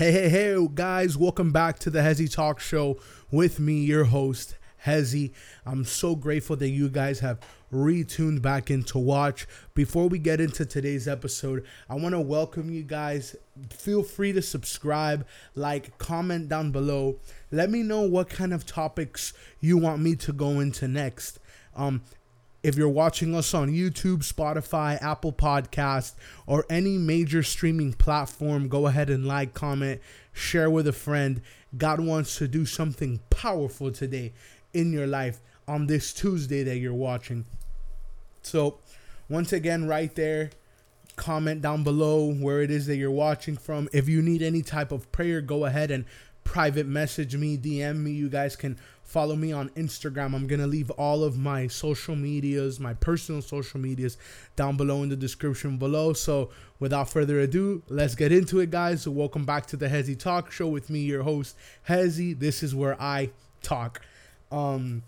Hey, hey, hey, guys, welcome back to the Hezzy Talk Show with me, your host, Hezzy. I'm so grateful that you guys have retuned back in to watch. Before we get into today's episode, I want to welcome you guys. Feel free to subscribe, like, comment down below. Let me know what kind of topics you want me to go into next. Um, if you're watching us on YouTube, Spotify, Apple Podcast, or any major streaming platform, go ahead and like, comment, share with a friend. God wants to do something powerful today in your life on this Tuesday that you're watching. So, once again, right there, comment down below where it is that you're watching from. If you need any type of prayer, go ahead and private message me, DM me. You guys can follow me on Instagram. I'm going to leave all of my social medias, my personal social medias down below in the description below. So, without further ado, let's get into it, guys. So, welcome back to the Hezzy Talk Show with me, your host, Hezzy. This is where I talk. Um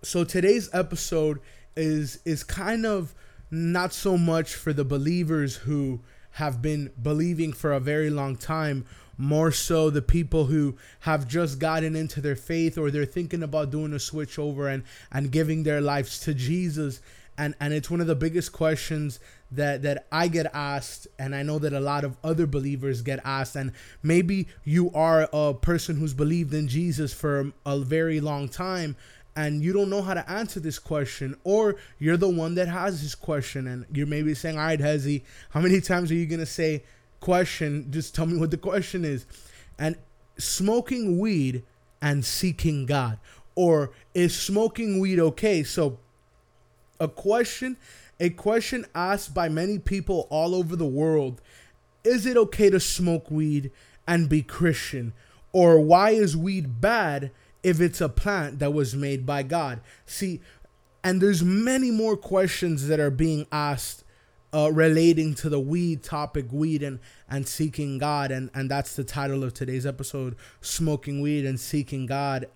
so today's episode is is kind of not so much for the believers who have been believing for a very long time more so the people who have just gotten into their faith or they're thinking about doing a switch over and and giving their lives to Jesus. And and it's one of the biggest questions that that I get asked and I know that a lot of other believers get asked. And maybe you are a person who's believed in Jesus for a very long time and you don't know how to answer this question, or you're the one that has this question, and you're maybe saying, All right, Hezzy, how many times are you gonna say question, just tell me what the question is. And smoking weed and seeking God. Or is smoking weed okay? So a question a question asked by many people all over the world is it okay to smoke weed and be Christian? Or why is weed bad if it's a plant that was made by God? See, and there's many more questions that are being asked uh, relating to the weed topic, weed and and seeking God, and and that's the title of today's episode: smoking weed and seeking God.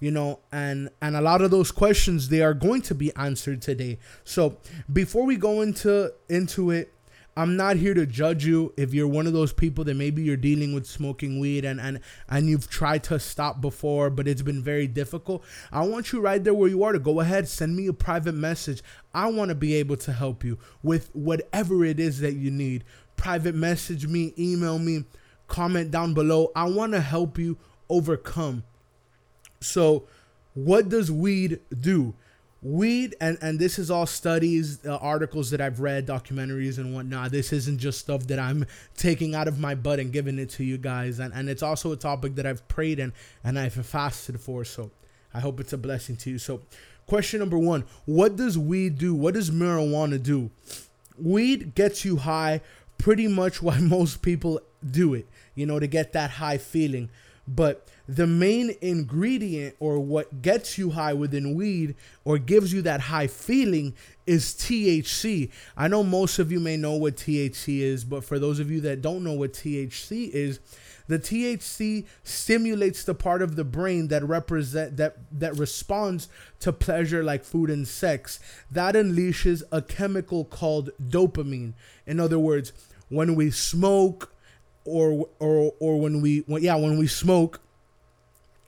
You know, and and a lot of those questions they are going to be answered today. So before we go into into it, I'm not here to judge you if you're one of those people that maybe you're dealing with smoking weed and and and you've tried to stop before but it's been very difficult. I want you right there where you are to go ahead send me a private message. I want to be able to help you with whatever it is that you need. Private message me, email me, comment down below. I want to help you overcome. So, what does weed do? Weed and and this is all studies uh, articles that i've read documentaries and whatnot. This isn't just stuff that i'm taking out of my butt and giving it to you guys. And and it's also a topic that i've prayed and and i've fasted for. So i hope it's a blessing to you. So question number one what does weed do? What does marijuana do? Weed gets you high pretty much why most people do it you know to get that high feeling but the main ingredient or what gets you high within weed or gives you that high feeling is THC. I know most of you may know what THC is, but for those of you that don't know what THC is, the THC stimulates the part of the brain that represent that that responds to pleasure like food and sex. That unleashes a chemical called dopamine. In other words, when we smoke or or or when we when, yeah when we smoke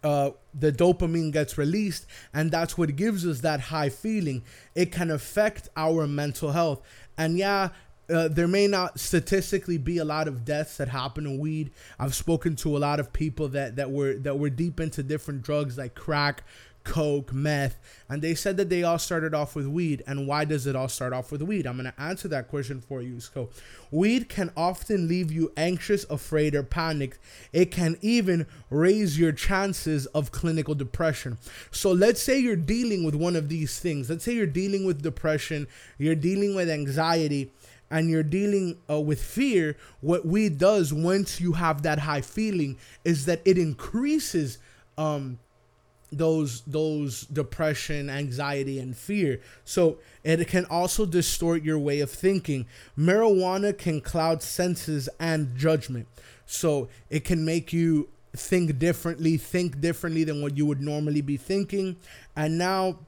uh, the dopamine gets released and that's what gives us that high feeling it can affect our mental health and yeah uh, there may not statistically be a lot of deaths that happen in weed. I've spoken to a lot of people that, that were that were deep into different drugs like crack, coke, meth, and they said that they all started off with weed. And why does it all start off with weed? I'm going to answer that question for you. So, weed can often leave you anxious, afraid, or panicked. It can even raise your chances of clinical depression. So, let's say you're dealing with one of these things. Let's say you're dealing with depression, you're dealing with anxiety and you're dealing uh, with fear, what weed does once you have that high feeling is that it increases um, those those depression anxiety and fear. So it can also distort your way of thinking. Marijuana can cloud senses and judgment. So it can make you think differently think differently than what you would normally be thinking. And now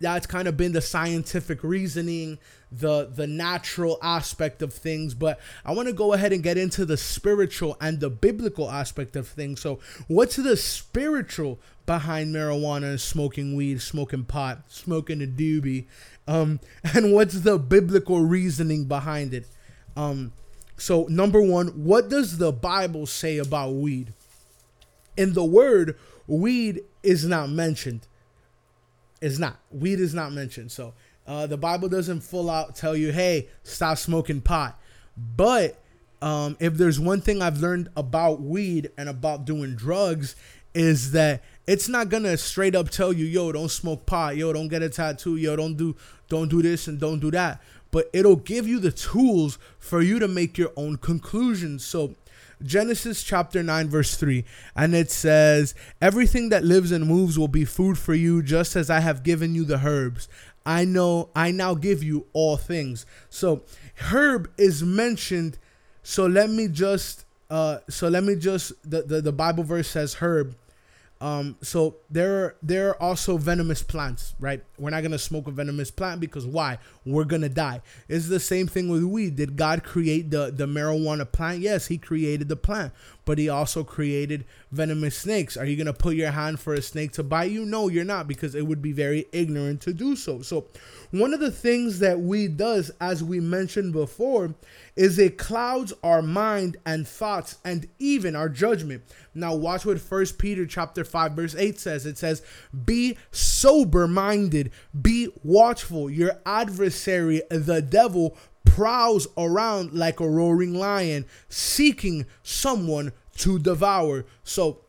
that's kind of been the scientific reasoning, the the natural aspect of things, but I want to go ahead and get into the spiritual and the biblical aspect of things. So, what's the spiritual behind marijuana and smoking weed, smoking pot, smoking a doobie? Um, and what's the biblical reasoning behind it? Um, so number 1, what does the Bible say about weed? In the word, weed is not mentioned is not. Weed is not mentioned. So uh, the Bible doesn't full out tell you, hey, stop smoking pot. But um, if there's one thing I've learned about weed and about doing drugs, is that it's not gonna straight up tell you, yo, don't smoke pot, yo, don't get a tattoo, yo, don't do don't do this and don't do that. But it'll give you the tools for you to make your own conclusions. So Genesis chapter 9, verse 3. And it says, Everything that lives and moves will be food for you, just as I have given you the herbs. I know I now give you all things. So herb is mentioned. So let me just uh so let me just the, the, the Bible verse says herb um, so there are there are also venomous plants, right? We're not gonna smoke a venomous plant because why? We're gonna die. It's the same thing with weed. Did God create the the marijuana plant? Yes, He created the plant, but He also created venomous snakes. Are you gonna put your hand for a snake to bite you? No, you're not, because it would be very ignorant to do so. So, one of the things that weed does, as we mentioned before, is it clouds our mind and thoughts and even our judgment. Now watch what First Peter chapter 5 verse 8 says. It says, "Be sober-minded, be watchful. Your adversary, the devil, prowls around like a roaring lion, seeking someone to devour." So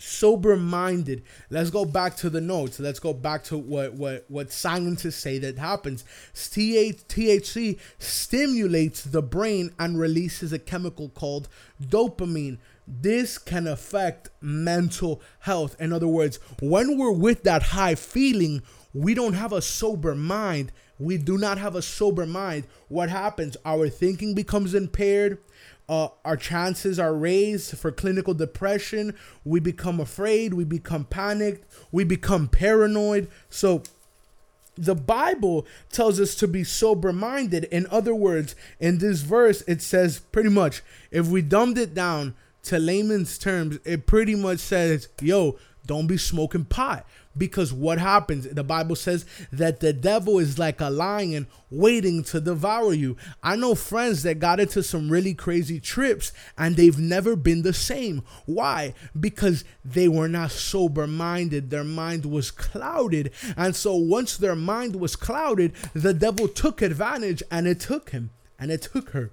sober minded let's go back to the notes. Let's go back to what what what scientists say that happens. Thc stimulates the brain and releases a chemical called dopamine. This can affect mental health. In other words when we're with that high feeling we don't have a sober mind. We do not have a sober mind. What happens? Our thinking becomes impaired uh, our chances are raised for clinical depression. We become afraid. We become panicked. We become paranoid. So, the Bible tells us to be sober minded. In other words, in this verse, it says pretty much, if we dumbed it down to layman's terms, it pretty much says, yo, don't be smoking pot. Because what happens? The Bible says that the devil is like a lion waiting to devour you. I know friends that got into some really crazy trips and they've never been the same. Why? Because they were not sober minded. Their mind was clouded. And so once their mind was clouded, the devil took advantage and it took him and it took her.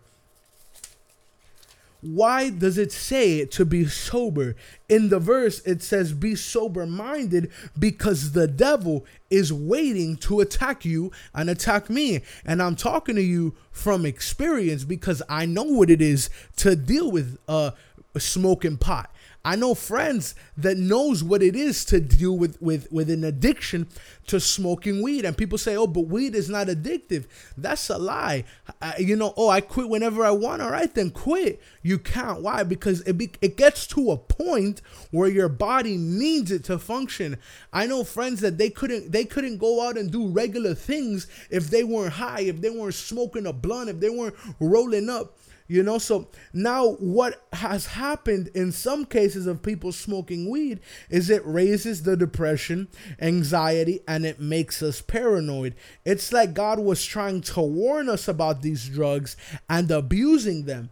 Why does it say to be sober? In the verse, it says, Be sober minded because the devil is waiting to attack you and attack me. And I'm talking to you from experience because I know what it is to deal with uh, smoking pot. I know friends that knows what it is to deal with with with an addiction to smoking weed, and people say, "Oh, but weed is not addictive." That's a lie. I, you know, oh, I quit whenever I want. All right, then quit. You can't. Why? Because it be, it gets to a point where your body needs it to function. I know friends that they couldn't they couldn't go out and do regular things if they weren't high, if they weren't smoking a blunt, if they weren't rolling up you know, so now what has happened in some cases of people smoking weed is it raises the depression, anxiety, and it makes us paranoid. It's like God was trying to warn us about these drugs and abusing them.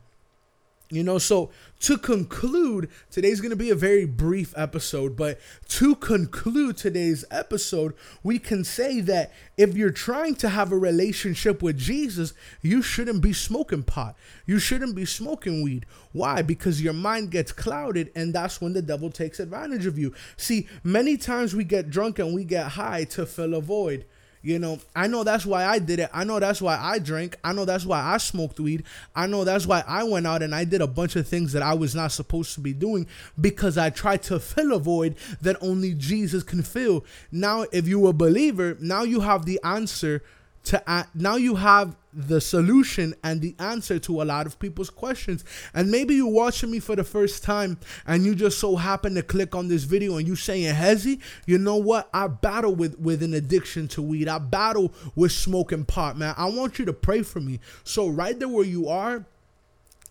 You know, so to conclude, today's going to be a very brief episode, but to conclude today's episode, we can say that if you're trying to have a relationship with Jesus, you shouldn't be smoking pot. You shouldn't be smoking weed. Why? Because your mind gets clouded, and that's when the devil takes advantage of you. See, many times we get drunk and we get high to fill a void. You know, I know that's why I did it. I know that's why I drank. I know that's why I smoked weed. I know that's why I went out and I did a bunch of things that I was not supposed to be doing because I tried to fill a void that only Jesus can fill. Now, if you're a believer, now you have the answer to now you have the solution and the answer to a lot of people's questions. And maybe you're watching me for the first time and you just so happen to click on this video and you saying, Hezzy, you know what? I battle with, with an addiction to weed. I battle with smoking pot, man. I want you to pray for me. So right there where you are,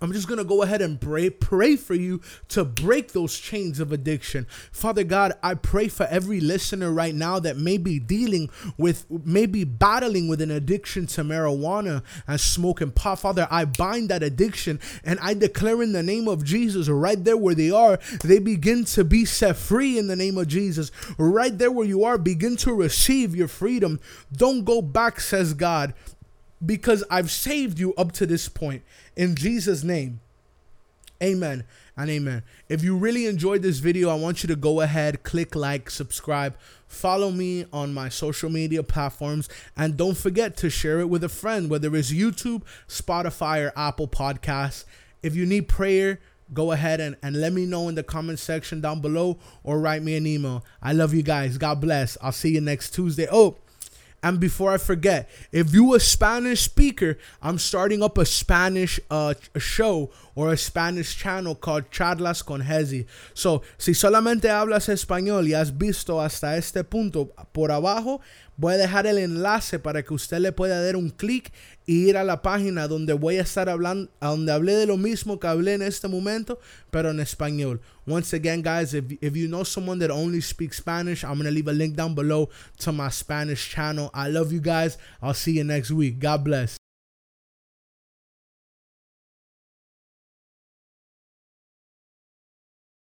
I'm just going to go ahead and pray, pray for you to break those chains of addiction. Father God, I pray for every listener right now that may be dealing with, maybe battling with an addiction to marijuana and smoking pot. Father, I bind that addiction and I declare in the name of Jesus, right there where they are, they begin to be set free in the name of Jesus. Right there where you are, begin to receive your freedom. Don't go back, says God because I've saved you up to this point. In Jesus' name, amen and amen. If you really enjoyed this video, I want you to go ahead, click like, subscribe, follow me on my social media platforms, and don't forget to share it with a friend, whether it's YouTube, Spotify, or Apple Podcasts. If you need prayer, go ahead and, and let me know in the comment section down below or write me an email. I love you guys. God bless. I'll see you next Tuesday. Oh, and before I forget, if you a Spanish speaker, I'm starting up a Spanish uh, show or a Spanish channel called Charlas con Hezzy. So, si solamente hablas español y has visto hasta este punto por abajo, voy a dejar el enlace para que usted le pueda dar un clic y ir a la página donde voy a estar hablando, donde hablé de lo mismo que hablé en este momento, pero en español. Once again, guys, if, if you know someone that only speaks Spanish, I'm going to leave a link down below to my Spanish channel. I love you guys. I'll see you next week. God bless.